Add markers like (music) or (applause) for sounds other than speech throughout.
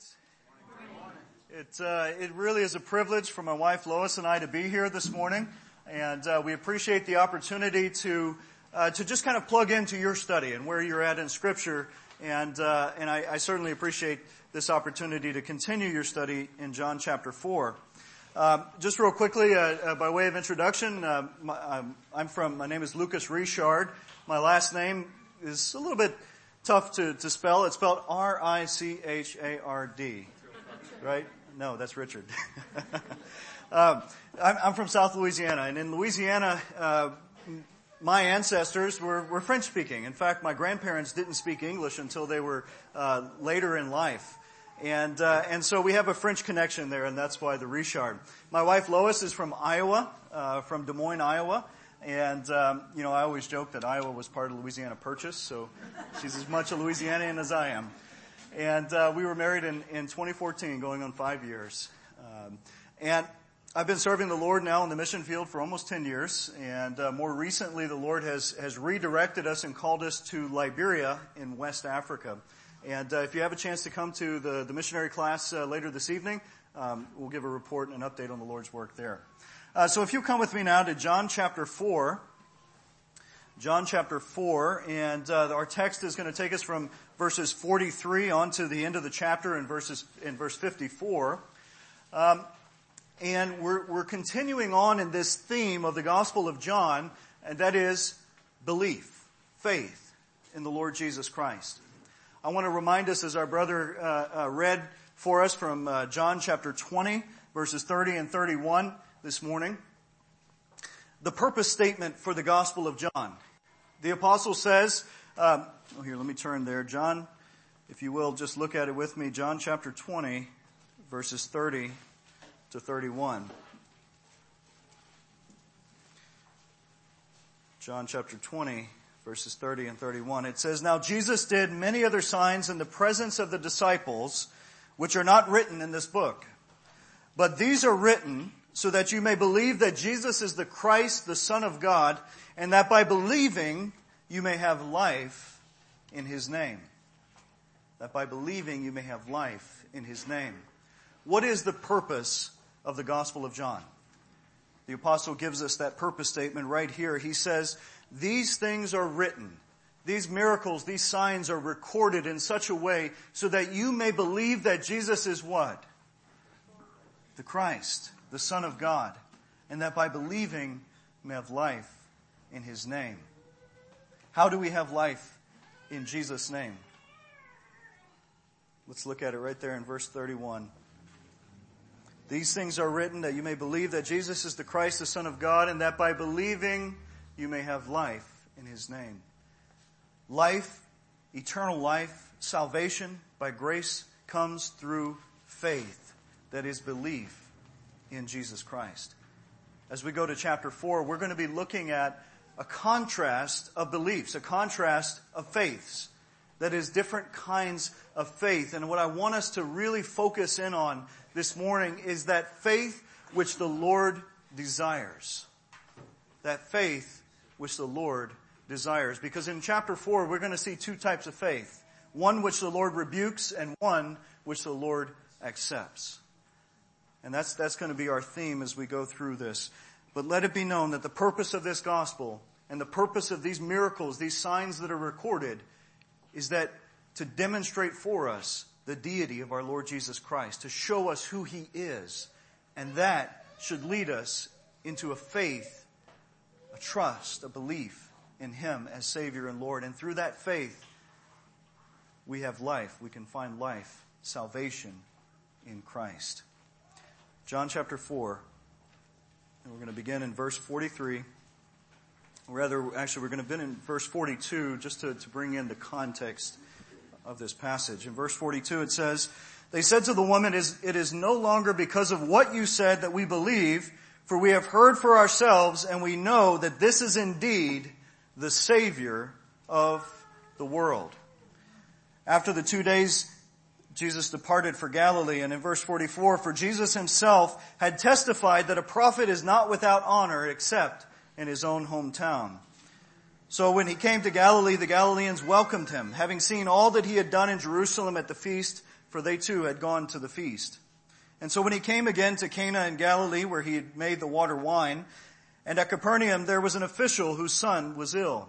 Saints. It, uh, it really is a privilege for my wife Lois and I to be here this morning, and uh, we appreciate the opportunity to uh, to just kind of plug into your study and where you're at in Scripture, and uh, and I, I, certainly appreciate this opportunity to continue your study in John chapter four. Um, just real quickly, uh, uh, by way of introduction, my, I'm from. My name is Lucas Richard. My last name is a little bit tough to, to spell. It's spelled R-I-C-H-A-R-D. Right? No, that's Richard. (laughs) um, I'm, I'm, from South Louisiana, and in Louisiana, uh, my ancestors were, were French speaking. In fact, my grandparents didn't speak English until they were uh, later in life. And, uh, and so we have a French connection there, and that's why the Richard. My wife Lois is from Iowa, uh, from Des Moines, Iowa. And, um, you know, I always joke that Iowa was part of the Louisiana Purchase, so she's as much a Louisianian as I am. And uh, we were married in, in 2014, going on five years. Um, and I've been serving the Lord now in the mission field for almost 10 years. And uh, more recently, the Lord has, has redirected us and called us to Liberia in West Africa. And uh, if you have a chance to come to the, the missionary class uh, later this evening, um, we'll give a report and an update on the Lord's work there. Uh, so if you come with me now to John chapter 4, John chapter 4, and uh, our text is going to take us from verses 43 on to the end of the chapter in verses in verse 54. Um, and we're, we're continuing on in this theme of the Gospel of John, and that is belief, faith in the Lord Jesus Christ. I want to remind us, as our brother uh, uh, read for us from uh, John chapter 20, verses 30 and 31 this morning. The purpose statement for the Gospel of John. The apostle says, um, oh here, let me turn there. John, if you will, just look at it with me. John chapter 20, verses 30 to 31. John chapter 20, verses 30 and 31. It says, Now Jesus did many other signs in the presence of the disciples, which are not written in this book. But these are written so that you may believe that Jesus is the Christ, the Son of God, and that by believing you may have life in His name. That by believing you may have life in His name. What is the purpose of the Gospel of John? The apostle gives us that purpose statement right here. He says, these things are written. These miracles, these signs are recorded in such a way so that you may believe that Jesus is what? The Christ, the Son of God, and that by believing we may have life in His name. How do we have life in Jesus' name? Let's look at it right there in verse 31. These things are written that you may believe that Jesus is the Christ, the Son of God, and that by believing you may have life in His name. Life, eternal life, salvation by grace comes through faith, that is belief in Jesus Christ. As we go to chapter 4, we're going to be looking at a contrast of beliefs, a contrast of faiths. That is different kinds of faith. And what I want us to really focus in on this morning is that faith which the Lord desires. That faith which the Lord desires. Because in chapter 4, we're going to see two types of faith. One which the Lord rebukes and one which the Lord accepts. And that's, that's going to be our theme as we go through this. But let it be known that the purpose of this gospel and the purpose of these miracles, these signs that are recorded, is that to demonstrate for us the deity of our Lord Jesus Christ, to show us who He is. And that should lead us into a faith, a trust, a belief in Him as Savior and Lord. And through that faith, we have life. We can find life, salvation in Christ. John chapter 4. And we're going to begin in verse 43. Rather, actually, we're going to begin in verse 42 just to, to bring in the context of this passage. In verse 42 it says, They said to the woman, It is no longer because of what you said that we believe, for we have heard for ourselves and we know that this is indeed the Savior of the world. After the two days Jesus departed for Galilee and in verse 44, for Jesus himself had testified that a prophet is not without honor except in his own hometown. So when he came to Galilee, the Galileans welcomed him, having seen all that he had done in Jerusalem at the feast, for they too had gone to the feast. And so when he came again to Cana in Galilee where he had made the water wine, and at Capernaum there was an official whose son was ill.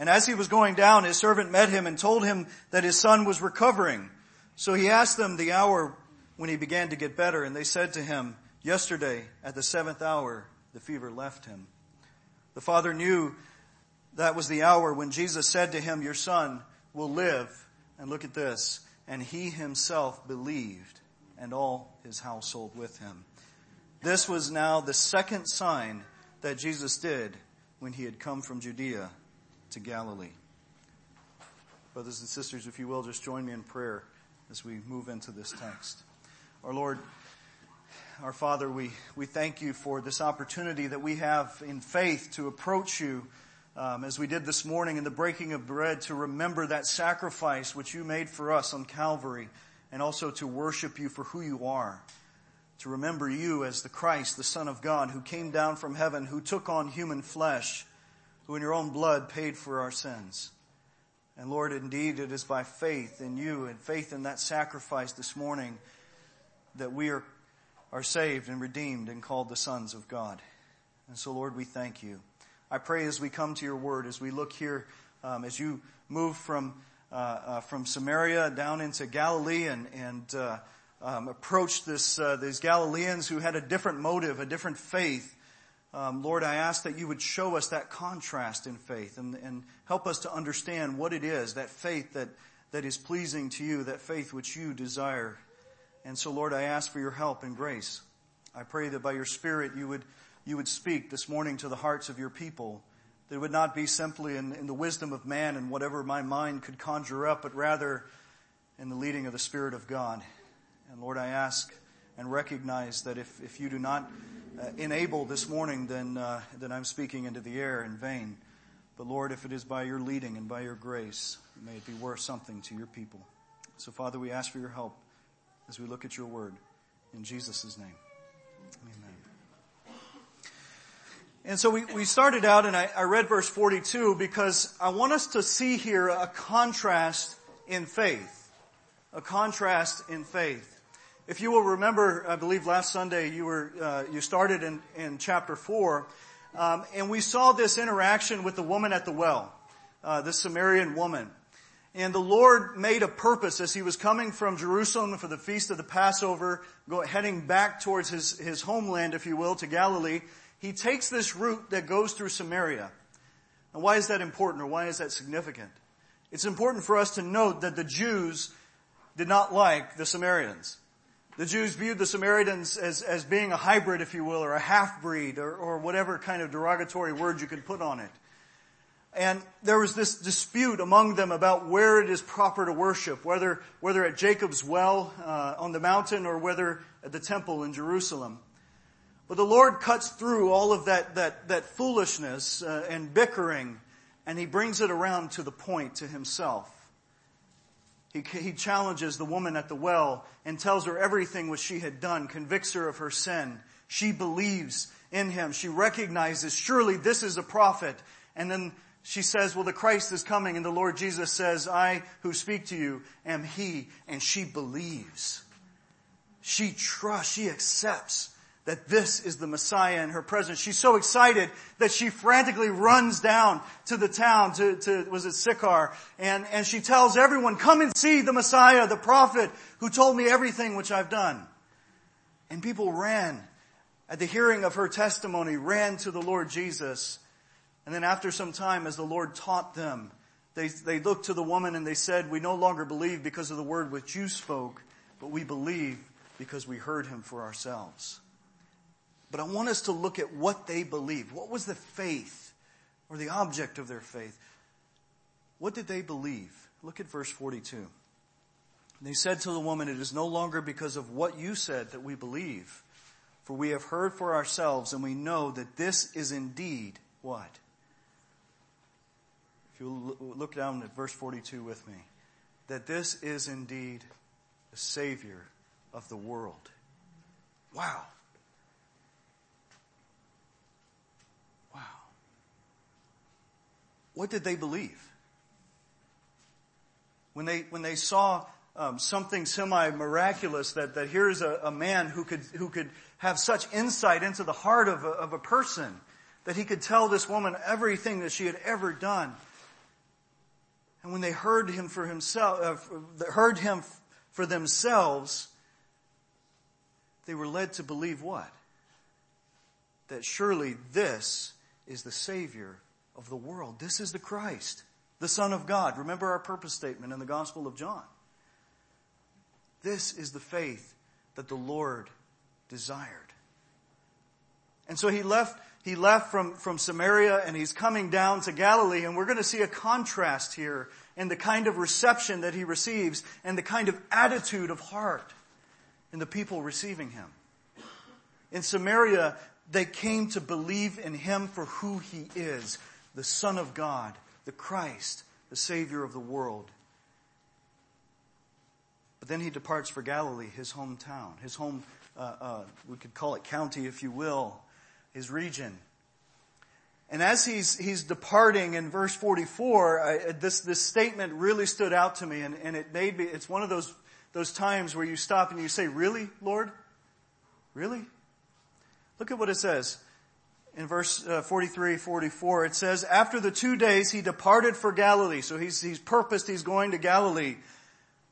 And as he was going down, his servant met him and told him that his son was recovering. So he asked them the hour when he began to get better, and they said to him, Yesterday, at the seventh hour, the fever left him. The father knew that was the hour when Jesus said to him, Your son will live. And look at this. And he himself believed, and all his household with him. This was now the second sign that Jesus did when he had come from Judea to Galilee. Brothers and sisters, if you will, just join me in prayer as we move into this text. Our Lord, our Father, we, we thank you for this opportunity that we have in faith to approach you um, as we did this morning in the breaking of bread to remember that sacrifice which you made for us on Calvary and also to worship you for who you are. To remember you as the Christ, the Son of God, who came down from heaven, who took on human flesh, who in your own blood paid for our sins. And Lord, indeed, it is by faith in you and faith in that sacrifice this morning that we are, are saved and redeemed and called the sons of God. And so, Lord, we thank you. I pray as we come to your word, as we look here, um, as you move from, uh, uh, from Samaria down into Galilee and, and uh, um, approach this, uh, these Galileans who had a different motive, a different faith, um, Lord, I ask that you would show us that contrast in faith and, and help us to understand what it is, that faith that, that is pleasing to you, that faith which you desire. And so, Lord, I ask for your help and grace. I pray that by your Spirit you would, you would speak this morning to the hearts of your people. That it would not be simply in, in the wisdom of man and whatever my mind could conjure up, but rather in the leading of the Spirit of God. And Lord, I ask and recognize that if, if you do not uh, enable this morning, then, uh, then I'm speaking into the air in vain. But Lord, if it is by your leading and by your grace, may it be worth something to your people. So Father, we ask for your help as we look at your word. In Jesus' name. Amen. And so we, we started out and I, I read verse 42 because I want us to see here a contrast in faith. A contrast in faith. If you will remember, I believe last Sunday you were uh, you started in, in chapter four, um, and we saw this interaction with the woman at the well, uh, the Samaritan woman. And the Lord made a purpose as he was coming from Jerusalem for the feast of the Passover, go, heading back towards his, his homeland, if you will, to Galilee. He takes this route that goes through Samaria. And why is that important or why is that significant? It's important for us to note that the Jews did not like the Samaritans. The Jews viewed the Samaritans as, as being a hybrid, if you will, or a half-breed, or, or whatever kind of derogatory word you could put on it. And there was this dispute among them about where it is proper to worship, whether, whether at Jacob's well uh, on the mountain or whether at the temple in Jerusalem. But the Lord cuts through all of that, that, that foolishness uh, and bickering, and He brings it around to the point to Himself. He, he challenges the woman at the well and tells her everything what she had done, convicts her of her sin. She believes in him. She recognizes, surely this is a prophet. And then she says, well, the Christ is coming. And the Lord Jesus says, I who speak to you am he. And she believes. She trusts, she accepts that this is the Messiah in her presence. She's so excited that she frantically runs down to the town to, to was it Sychar and, and she tells everyone, come and see the Messiah, the prophet who told me everything which I've done. And people ran at the hearing of her testimony, ran to the Lord Jesus. And then after some time, as the Lord taught them, they, they looked to the woman and they said, we no longer believe because of the word which you spoke, but we believe because we heard him for ourselves. But I want us to look at what they believed. What was the faith or the object of their faith? What did they believe? Look at verse 42. And he said to the woman, It is no longer because of what you said that we believe, for we have heard for ourselves and we know that this is indeed what? If you look down at verse 42 with me, that this is indeed the Savior of the world. Wow. What did they believe? When they, when they saw um, something semi-miraculous that, that here's a, a, man who could, who could have such insight into the heart of a, of a person that he could tell this woman everything that she had ever done. And when they heard him for himself, uh, heard him for themselves, they were led to believe what? That surely this is the Savior of the world. This is the Christ, the Son of God. Remember our purpose statement in the Gospel of John. This is the faith that the Lord desired. And so he left, he left from, from Samaria and he's coming down to Galilee and we're going to see a contrast here in the kind of reception that he receives and the kind of attitude of heart in the people receiving him. In Samaria, they came to believe in him for who he is, the Son of God, the Christ, the Savior of the world. But then he departs for Galilee, his hometown, his home, uh, uh, we could call it county if you will, his region. And as he's, he's departing in verse 44, I, this, this statement really stood out to me and, and it made me, it's one of those, those times where you stop and you say, really, Lord? Really? Look at what it says in verse uh, 43, 44. It says, after the two days he departed for Galilee. So he's, he's purposed he's going to Galilee.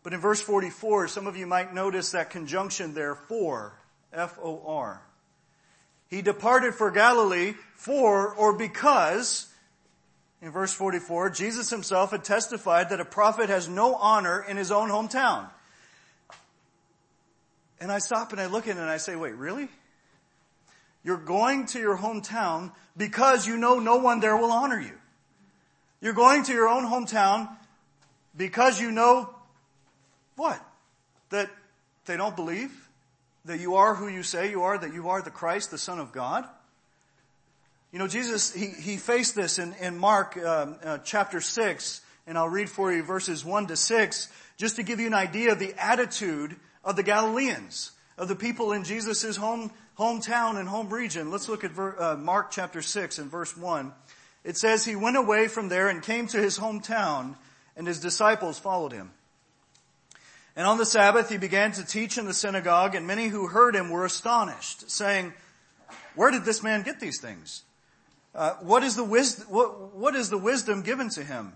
But in verse 44, some of you might notice that conjunction there, for, F-O-R. He departed for Galilee for or because, in verse 44, Jesus himself had testified that a prophet has no honor in his own hometown. And I stop and I look at it and I say, wait, really? You're going to your hometown because you know no one there will honor you. You're going to your own hometown because you know what? That they don't believe? That you are who you say you are? That you are the Christ, the Son of God? You know, Jesus, he, he faced this in, in Mark um, uh, chapter 6, and I'll read for you verses 1 to 6, just to give you an idea of the attitude of the Galileans, of the people in Jesus' home, hometown and home region. Let's look at ver, uh, Mark chapter 6 and verse 1. It says, He went away from there and came to his hometown, and his disciples followed him. And on the Sabbath he began to teach in the synagogue, and many who heard him were astonished, saying, Where did this man get these things? Uh, what, is the wisdom, what, what is the wisdom given to him?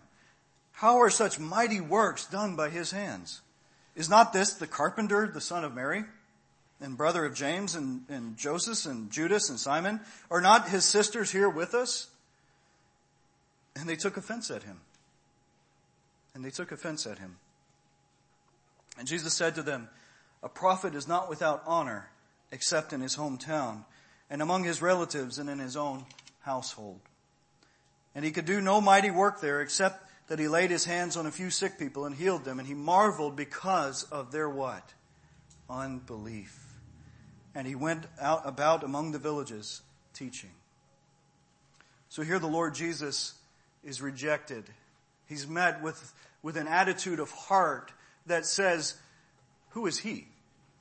How are such mighty works done by his hands? Is not this the carpenter, the son of Mary, and brother of James and, and Joseph and Judas and Simon? Are not his sisters here with us? And they took offense at him. And they took offense at him. And Jesus said to them, A prophet is not without honor except in his hometown and among his relatives and in his own household. And he could do no mighty work there except that he laid his hands on a few sick people and healed them. And he marveled because of their what? Unbelief. And he went out about among the villages teaching. So here the Lord Jesus is rejected. He's met with, with an attitude of heart that says, who is he?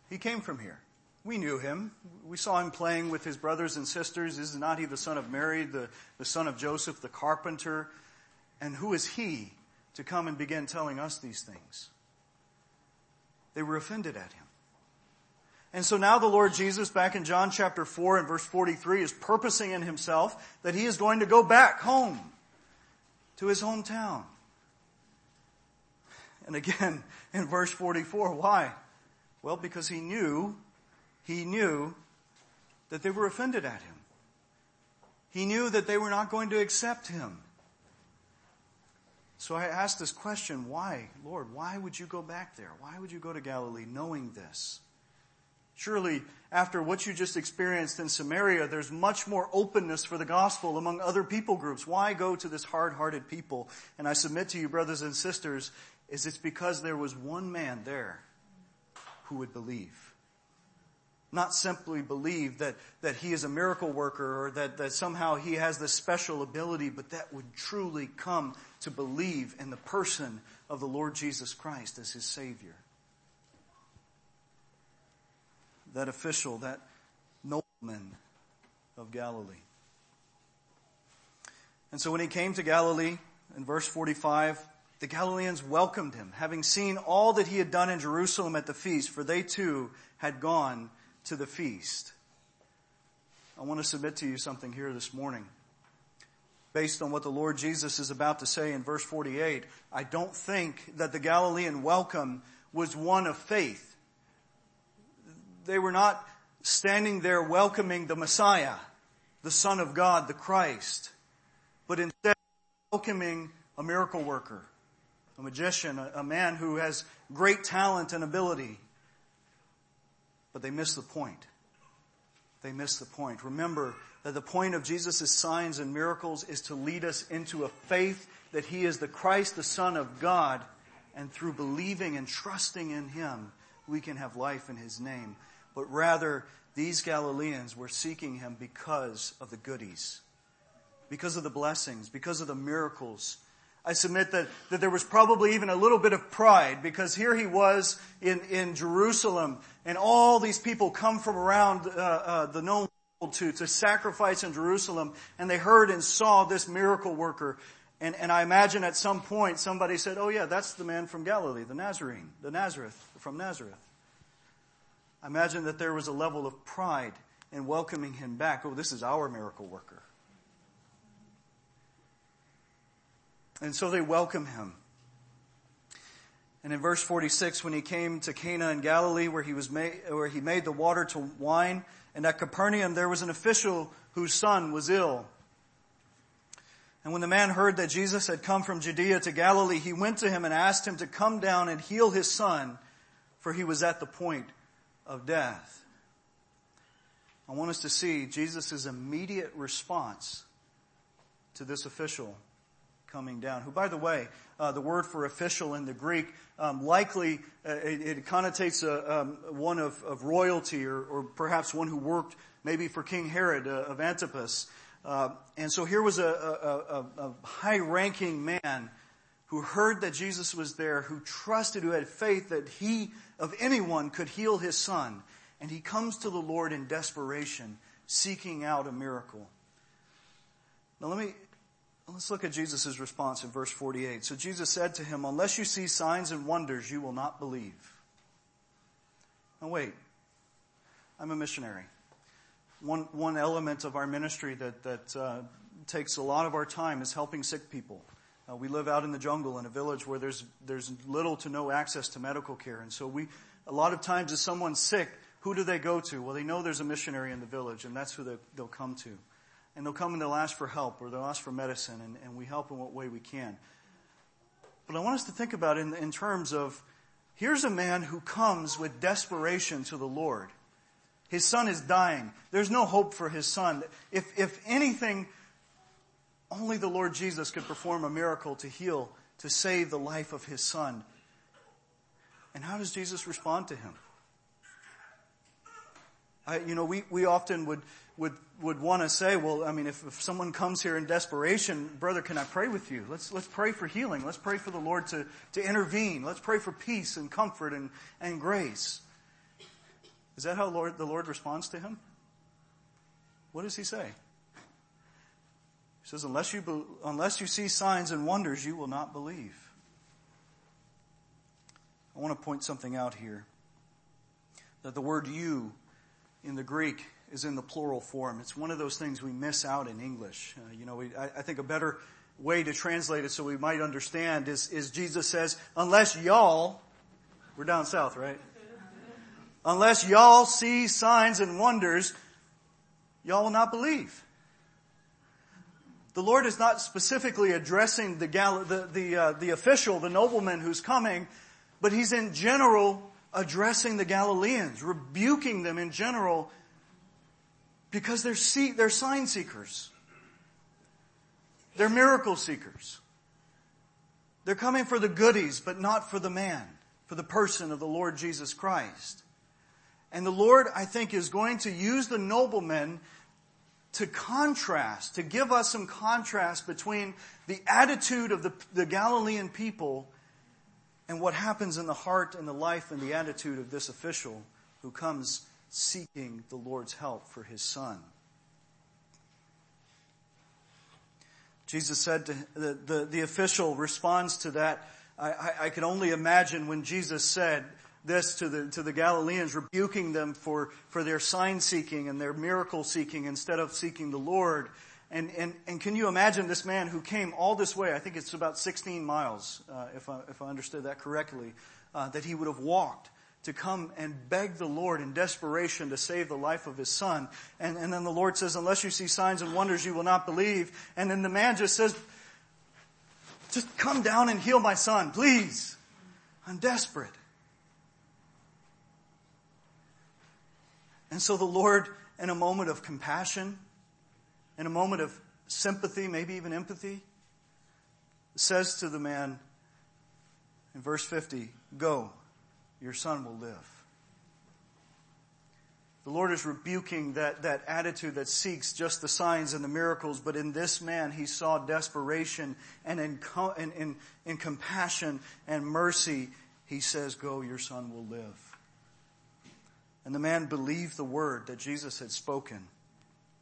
He came from here. We knew him. We saw him playing with his brothers and sisters. Is not he the son of Mary, the, the son of Joseph, the carpenter? And who is he to come and begin telling us these things? They were offended at him. And so now the Lord Jesus, back in John chapter 4 and verse 43, is purposing in himself that he is going to go back home to his hometown. And again, (laughs) in verse 44, why? Well, because he knew he knew that they were offended at him. He knew that they were not going to accept him. So I asked this question, why, Lord, why would you go back there? Why would you go to Galilee knowing this? Surely, after what you just experienced in Samaria, there's much more openness for the gospel among other people groups. Why go to this hard-hearted people? And I submit to you, brothers and sisters, is it's because there was one man there who would believe. Not simply believe that, that he is a miracle worker or that, that somehow he has this special ability, but that would truly come to believe in the person of the Lord Jesus Christ as his Savior. That official, that nobleman of Galilee. And so when he came to Galilee, in verse 45, the Galileans welcomed him, having seen all that he had done in Jerusalem at the feast, for they too had gone to the feast. I want to submit to you something here this morning. Based on what the Lord Jesus is about to say in verse 48, I don't think that the Galilean welcome was one of faith. They were not standing there welcoming the Messiah, the Son of God, the Christ, but instead welcoming a miracle worker, a magician, a, a man who has great talent and ability. But they miss the point. They miss the point. Remember that the point of Jesus' signs and miracles is to lead us into a faith that He is the Christ, the Son of God, and through believing and trusting in Him, we can have life in His name. But rather, these Galileans were seeking Him because of the goodies, because of the blessings, because of the miracles, I submit that, that there was probably even a little bit of pride because here he was in, in Jerusalem and all these people come from around uh, uh, the known world to, to sacrifice in Jerusalem and they heard and saw this miracle worker. And, and I imagine at some point somebody said, oh yeah, that's the man from Galilee, the Nazarene, the Nazareth, from Nazareth. I imagine that there was a level of pride in welcoming him back. Oh, this is our miracle worker. And so they welcome him. And in verse 46, when he came to Cana in Galilee, where he was made, where he made the water to wine, and at Capernaum there was an official whose son was ill. And when the man heard that Jesus had come from Judea to Galilee, he went to him and asked him to come down and heal his son, for he was at the point of death. I want us to see Jesus' immediate response to this official coming down. Who, by the way, uh, the word for official in the Greek um, likely uh, it, it, connotates a, um, one of, of royalty or, or, perhaps one who worked maybe for King Herod uh, of Antipas. Uh, and so here was a, a, a high-ranking man who heard that Jesus was there, who trusted, who had faith that he of anyone could heal his son. And he comes to the Lord in desperation, seeking out a miracle. Now let me Let's look at Jesus' response in verse 48. So Jesus said to him, unless you see signs and wonders, you will not believe. Now wait. I'm a missionary. One, one element of our ministry that, that uh, takes a lot of our time is helping sick people. Uh, we live out in the jungle in a village where there's, there's little to no access to medical care. And so we, a lot of times if someone's sick, who do they go to? Well, they know there's a missionary in the village and that's who they, they'll come to and they'll come and they'll ask for help or they'll ask for medicine and, and we help in what way we can. But I want us to think about in, in terms of here's a man who comes with desperation to the Lord. His son is dying. There's no hope for his son. If, if anything, only the Lord Jesus could perform a miracle to heal, to save the life of his son. And how does Jesus respond to him? I, you know, we, we often would, would, would want to say, well, I mean, if, if someone comes here in desperation, brother, can I pray with you? Let's, let's pray for healing. Let's pray for the Lord to, to intervene. Let's pray for peace and comfort and, and grace. Is that how Lord, the Lord responds to him? What does he say? He says, unless you, unless you see signs and wonders, you will not believe. I want to point something out here. That the word you in the Greek is in the plural form. It's one of those things we miss out in English. Uh, you know, we, I, I, think a better way to translate it so we might understand is, is Jesus says, unless y'all, we're down south, right? Unless y'all see signs and wonders, y'all will not believe. The Lord is not specifically addressing the, gal- the, the, uh, the official, the nobleman who's coming, but He's in general addressing the Galileans, rebuking them in general because they're, see- they're sign seekers. They're miracle seekers. They're coming for the goodies, but not for the man, for the person of the Lord Jesus Christ. And the Lord, I think, is going to use the noblemen to contrast, to give us some contrast between the attitude of the, the Galilean people and what happens in the heart and the life and the attitude of this official who comes seeking the Lord's help for his son. Jesus said to the, the, the official responds to that. I, I, I can only imagine when Jesus said, this to the, to the Galileans, rebuking them for, for their sign seeking and their miracle seeking instead of seeking the Lord. And, and, and can you imagine this man who came all this way, I think it's about 16 miles, uh, if, I, if I understood that correctly, uh, that he would have walked to come and beg the Lord in desperation to save the life of his son. And, and then the Lord says, unless you see signs and wonders, you will not believe. And then the man just says, just come down and heal my son, please. I'm desperate. And so the Lord, in a moment of compassion, in a moment of sympathy, maybe even empathy, says to the man in verse 50, Go, your son will live. The Lord is rebuking that, that attitude that seeks just the signs and the miracles, but in this man he saw desperation and in, in, in, in compassion and mercy, he says, Go, your son will live. And the man believed the word that Jesus had spoken,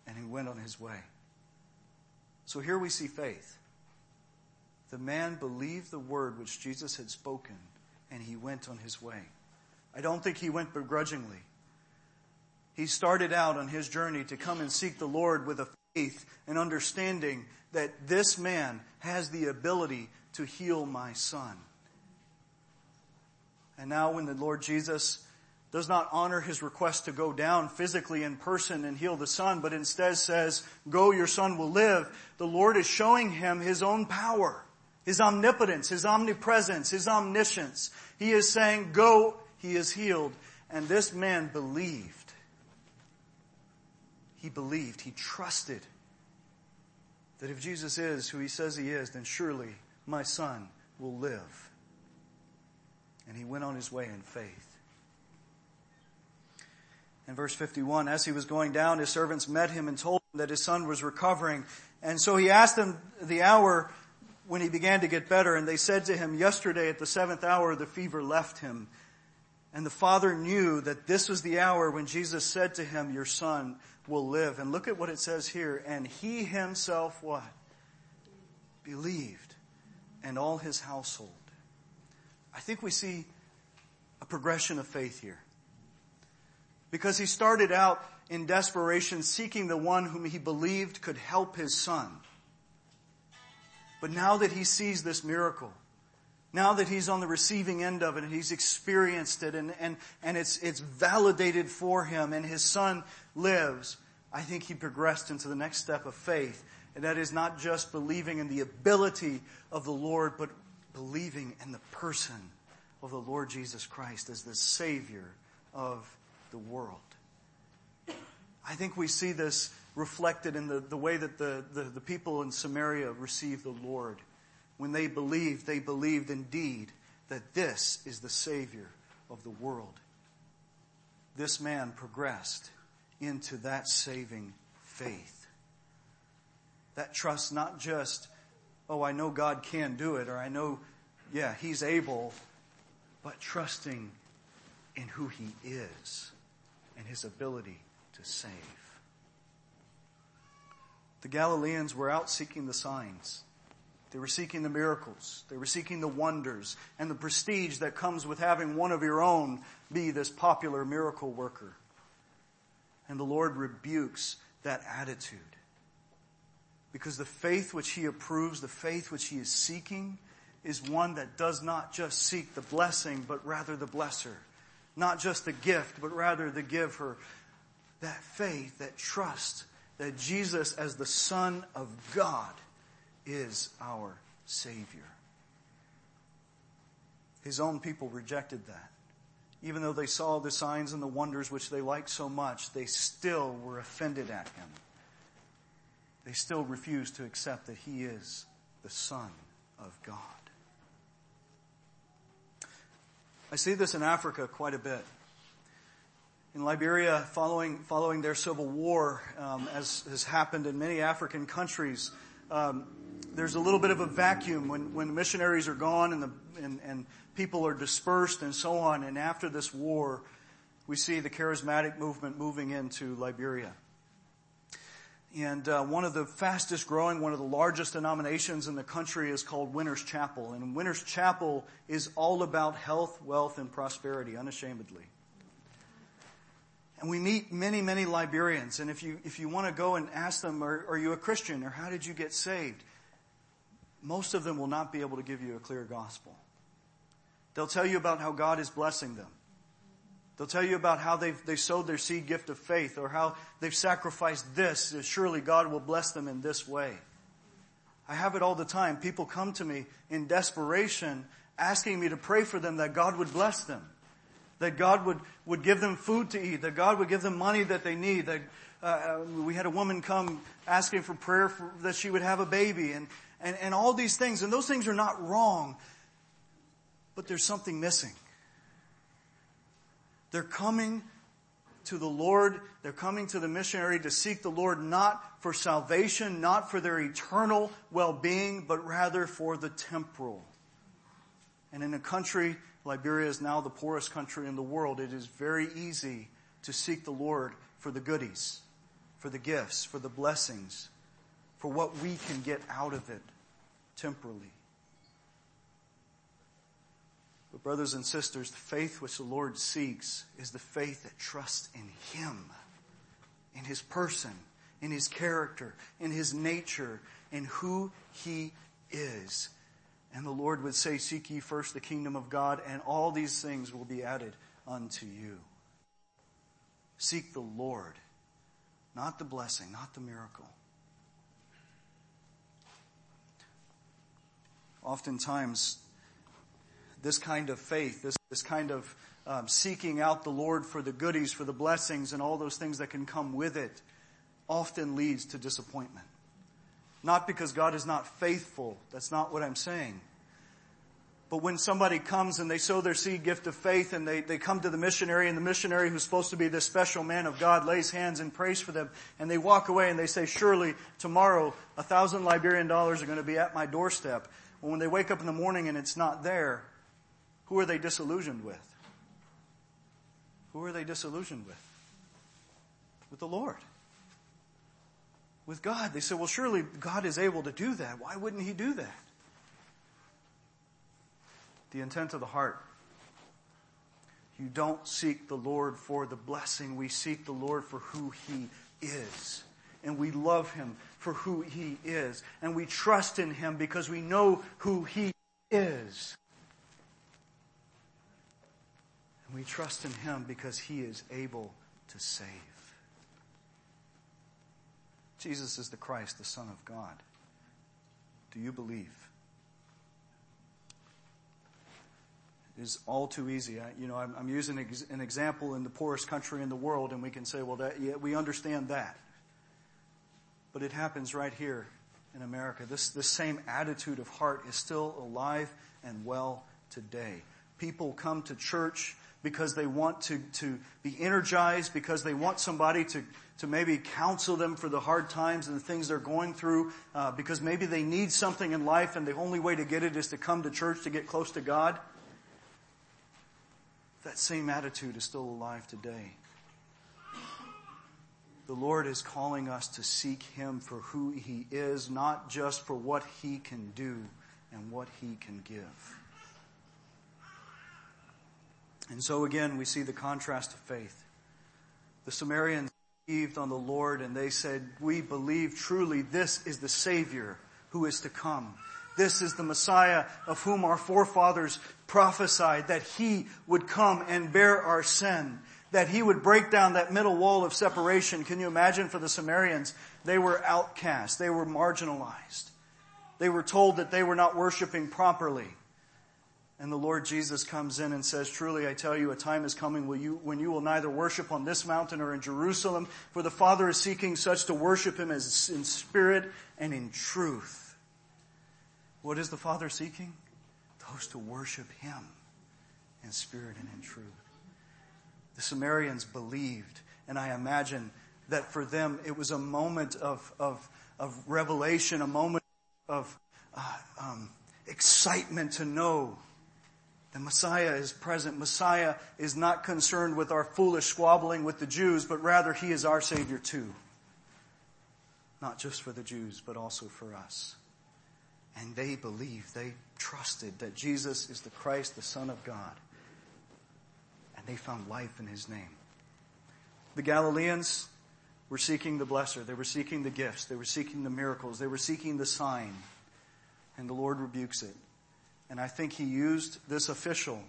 and he went on his way. So here we see faith. The man believed the word which Jesus had spoken, and he went on his way. I don't think he went begrudgingly. He started out on his journey to come and seek the Lord with a faith and understanding that this man has the ability to heal my son. And now when the Lord Jesus does not honor his request to go down physically in person and heal the son, but instead says, go, your son will live. The Lord is showing him his own power, his omnipotence, his omnipresence, his omniscience. He is saying, go, he is healed. And this man believed. He believed, he trusted that if Jesus is who he says he is, then surely my son will live. And he went on his way in faith. In verse 51, as he was going down, his servants met him and told him that his son was recovering. And so he asked them the hour when he began to get better, and they said to him, yesterday at the seventh hour the fever left him. And the father knew that this was the hour when Jesus said to him, your son will live. And look at what it says here. And he himself what? Believed. And all his household. I think we see a progression of faith here. Because he started out in desperation seeking the one whom he believed could help his son. But now that he sees this miracle, now that he's on the receiving end of it and he's experienced it and, and, and it's, it's validated for him and his son lives, I think he progressed into the next step of faith. And that is not just believing in the ability of the Lord, but believing in the person of the Lord Jesus Christ as the Savior of the world. I think we see this reflected in the, the way that the, the, the people in Samaria received the Lord. When they believed, they believed indeed that this is the Savior of the world. This man progressed into that saving faith. That trust not just, oh, I know God can do it, or I know, yeah, He's able, but trusting in who He is and his ability to save. The Galileans were out seeking the signs. They were seeking the miracles. They were seeking the wonders and the prestige that comes with having one of your own be this popular miracle worker. And the Lord rebukes that attitude. Because the faith which He approves, the faith which He is seeking, is one that does not just seek the blessing, but rather the blesser not just the gift, but rather the giver. That faith, that trust that Jesus as the Son of God is our Savior. His own people rejected that. Even though they saw the signs and the wonders which they liked so much, they still were offended at him. They still refused to accept that he is the Son of God. I see this in Africa quite a bit. In Liberia, following, following their civil war, um, as has happened in many African countries, um, there's a little bit of a vacuum when, when missionaries are gone and, the, and, and people are dispersed and so on. And after this war, we see the charismatic movement moving into Liberia. And uh, one of the fastest growing, one of the largest denominations in the country is called Winners Chapel. And Winners Chapel is all about health, wealth, and prosperity, unashamedly. And we meet many, many Liberians. And if you, if you want to go and ask them, are, are you a Christian or how did you get saved? Most of them will not be able to give you a clear gospel. They'll tell you about how God is blessing them. They'll tell you about how they've, they sowed their seed gift of faith or how they've sacrificed this. Surely God will bless them in this way. I have it all the time. People come to me in desperation asking me to pray for them that God would bless them. That God would, would give them food to eat. That God would give them money that they need. That, uh, uh we had a woman come asking for prayer for, that she would have a baby and, and, and all these things. And those things are not wrong. But there's something missing. They're coming to the Lord. They're coming to the missionary to seek the Lord not for salvation, not for their eternal well-being, but rather for the temporal. And in a country, Liberia is now the poorest country in the world, it is very easy to seek the Lord for the goodies, for the gifts, for the blessings, for what we can get out of it temporally. But brothers and sisters, the faith which the Lord seeks is the faith that trusts in Him, in His person, in His character, in His nature, in who He is. And the Lord would say, seek ye first the kingdom of God and all these things will be added unto you. Seek the Lord, not the blessing, not the miracle. Oftentimes, this kind of faith, this, this kind of um, seeking out the Lord for the goodies, for the blessings, and all those things that can come with it, often leads to disappointment. Not because God is not faithful. That's not what I'm saying. But when somebody comes and they sow their seed gift of faith and they, they come to the missionary and the missionary who's supposed to be this special man of God lays hands and prays for them and they walk away and they say, surely tomorrow a thousand Liberian dollars are going to be at my doorstep. Well, when they wake up in the morning and it's not there, who are they disillusioned with? Who are they disillusioned with? With the Lord. With God. They say, well, surely God is able to do that. Why wouldn't He do that? The intent of the heart. You don't seek the Lord for the blessing. We seek the Lord for who He is. And we love Him for who He is. And we trust in Him because we know who He is. And we trust in Him because He is able to save. Jesus is the Christ, the Son of God. Do you believe? It is all too easy. I, you know, I'm, I'm using an example in the poorest country in the world, and we can say, well, that, yeah, we understand that. But it happens right here in America. This, this same attitude of heart is still alive and well today. People come to church because they want to, to be energized, because they want somebody to, to maybe counsel them for the hard times and the things they're going through, uh, because maybe they need something in life and the only way to get it is to come to church to get close to God. That same attitude is still alive today. The Lord is calling us to seek Him for who He is, not just for what He can do and what He can give. And so again, we see the contrast of faith. The Samaritans believed on the Lord and they said, we believe truly this is the Savior who is to come. This is the Messiah of whom our forefathers prophesied that He would come and bear our sin. That He would break down that middle wall of separation. Can you imagine for the Samaritans? They were outcast. They were marginalized. They were told that they were not worshiping properly. And the Lord Jesus comes in and says, Truly I tell you, a time is coming when you, when you will neither worship on this mountain or in Jerusalem, for the Father is seeking such to worship Him as in spirit and in truth. What is the Father seeking? Those to worship Him in spirit and in truth. The Samaritans believed, and I imagine that for them it was a moment of, of, of revelation, a moment of uh, um, excitement to know the Messiah is present. Messiah is not concerned with our foolish squabbling with the Jews, but rather he is our Savior too. Not just for the Jews, but also for us. And they believed, they trusted that Jesus is the Christ, the Son of God. And they found life in his name. The Galileans were seeking the blesser. They were seeking the gifts. They were seeking the miracles. They were seeking the sign. And the Lord rebukes it. And I think he used this official,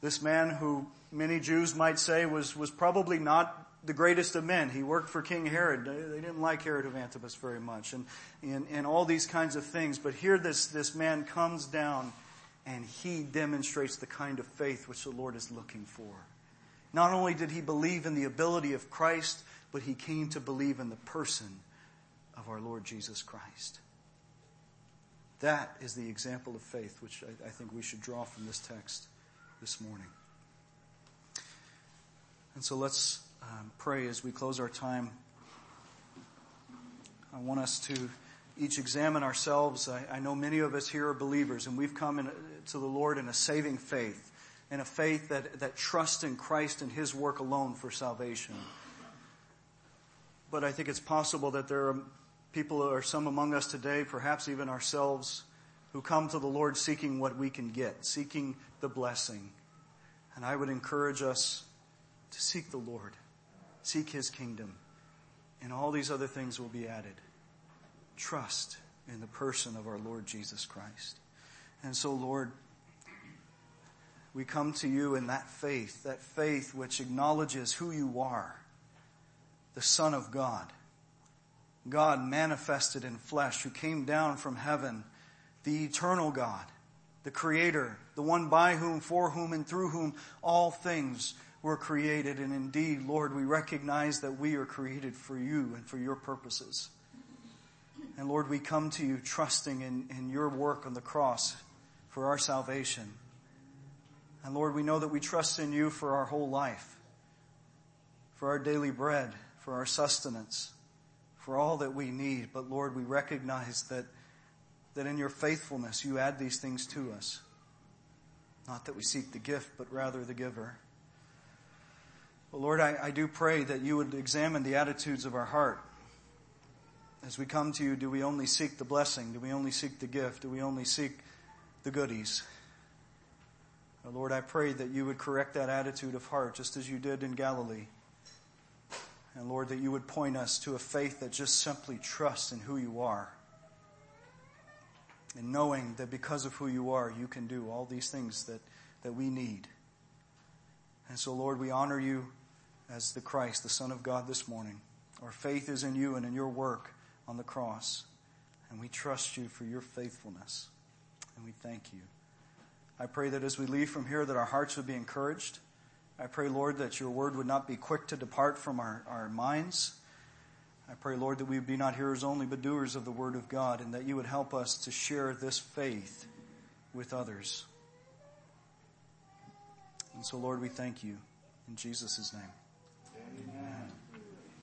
this man who many Jews might say was, was probably not the greatest of men. He worked for King Herod. They didn't like Herod of Antipas very much and, and, and all these kinds of things. But here this, this man comes down and he demonstrates the kind of faith which the Lord is looking for. Not only did he believe in the ability of Christ, but he came to believe in the person of our Lord Jesus Christ. That is the example of faith which I, I think we should draw from this text this morning. And so let's um, pray as we close our time. I want us to each examine ourselves. I, I know many of us here are believers, and we've come in, to the Lord in a saving faith, in a faith that, that trusts in Christ and His work alone for salvation. But I think it's possible that there are people or some among us today, perhaps even ourselves, who come to the Lord seeking what we can get, seeking the blessing. And I would encourage us to seek the Lord, seek His kingdom, and all these other things will be added. Trust in the person of our Lord Jesus Christ. And so, Lord, we come to you in that faith, that faith which acknowledges who you are, the Son of God God manifested in flesh who came down from heaven, the eternal God, the creator, the one by whom, for whom, and through whom all things were created. And indeed, Lord, we recognize that we are created for you and for your purposes. And Lord, we come to you trusting in, in your work on the cross for our salvation. And Lord, we know that we trust in you for our whole life, for our daily bread, for our sustenance for all that we need. But Lord, we recognize that, that in your faithfulness you add these things to us. Not that we seek the gift, but rather the giver. Well, Lord, I, I do pray that you would examine the attitudes of our heart. As we come to you, do we only seek the blessing? Do we only seek the gift? Do we only seek the goodies? Lord, I pray that you would correct that attitude of heart just as you did in Galilee. And Lord, that you would point us to a faith that just simply trusts in who you are. And knowing that because of who you are, you can do all these things that, that we need. And so, Lord, we honor you as the Christ, the Son of God, this morning. Our faith is in you and in your work on the cross. And we trust you for your faithfulness. And we thank you. I pray that as we leave from here, that our hearts would be encouraged I pray, Lord, that your word would not be quick to depart from our, our minds. I pray, Lord, that we would be not hearers only, but doers of the word of God, and that you would help us to share this faith with others. And so, Lord, we thank you in Jesus' name.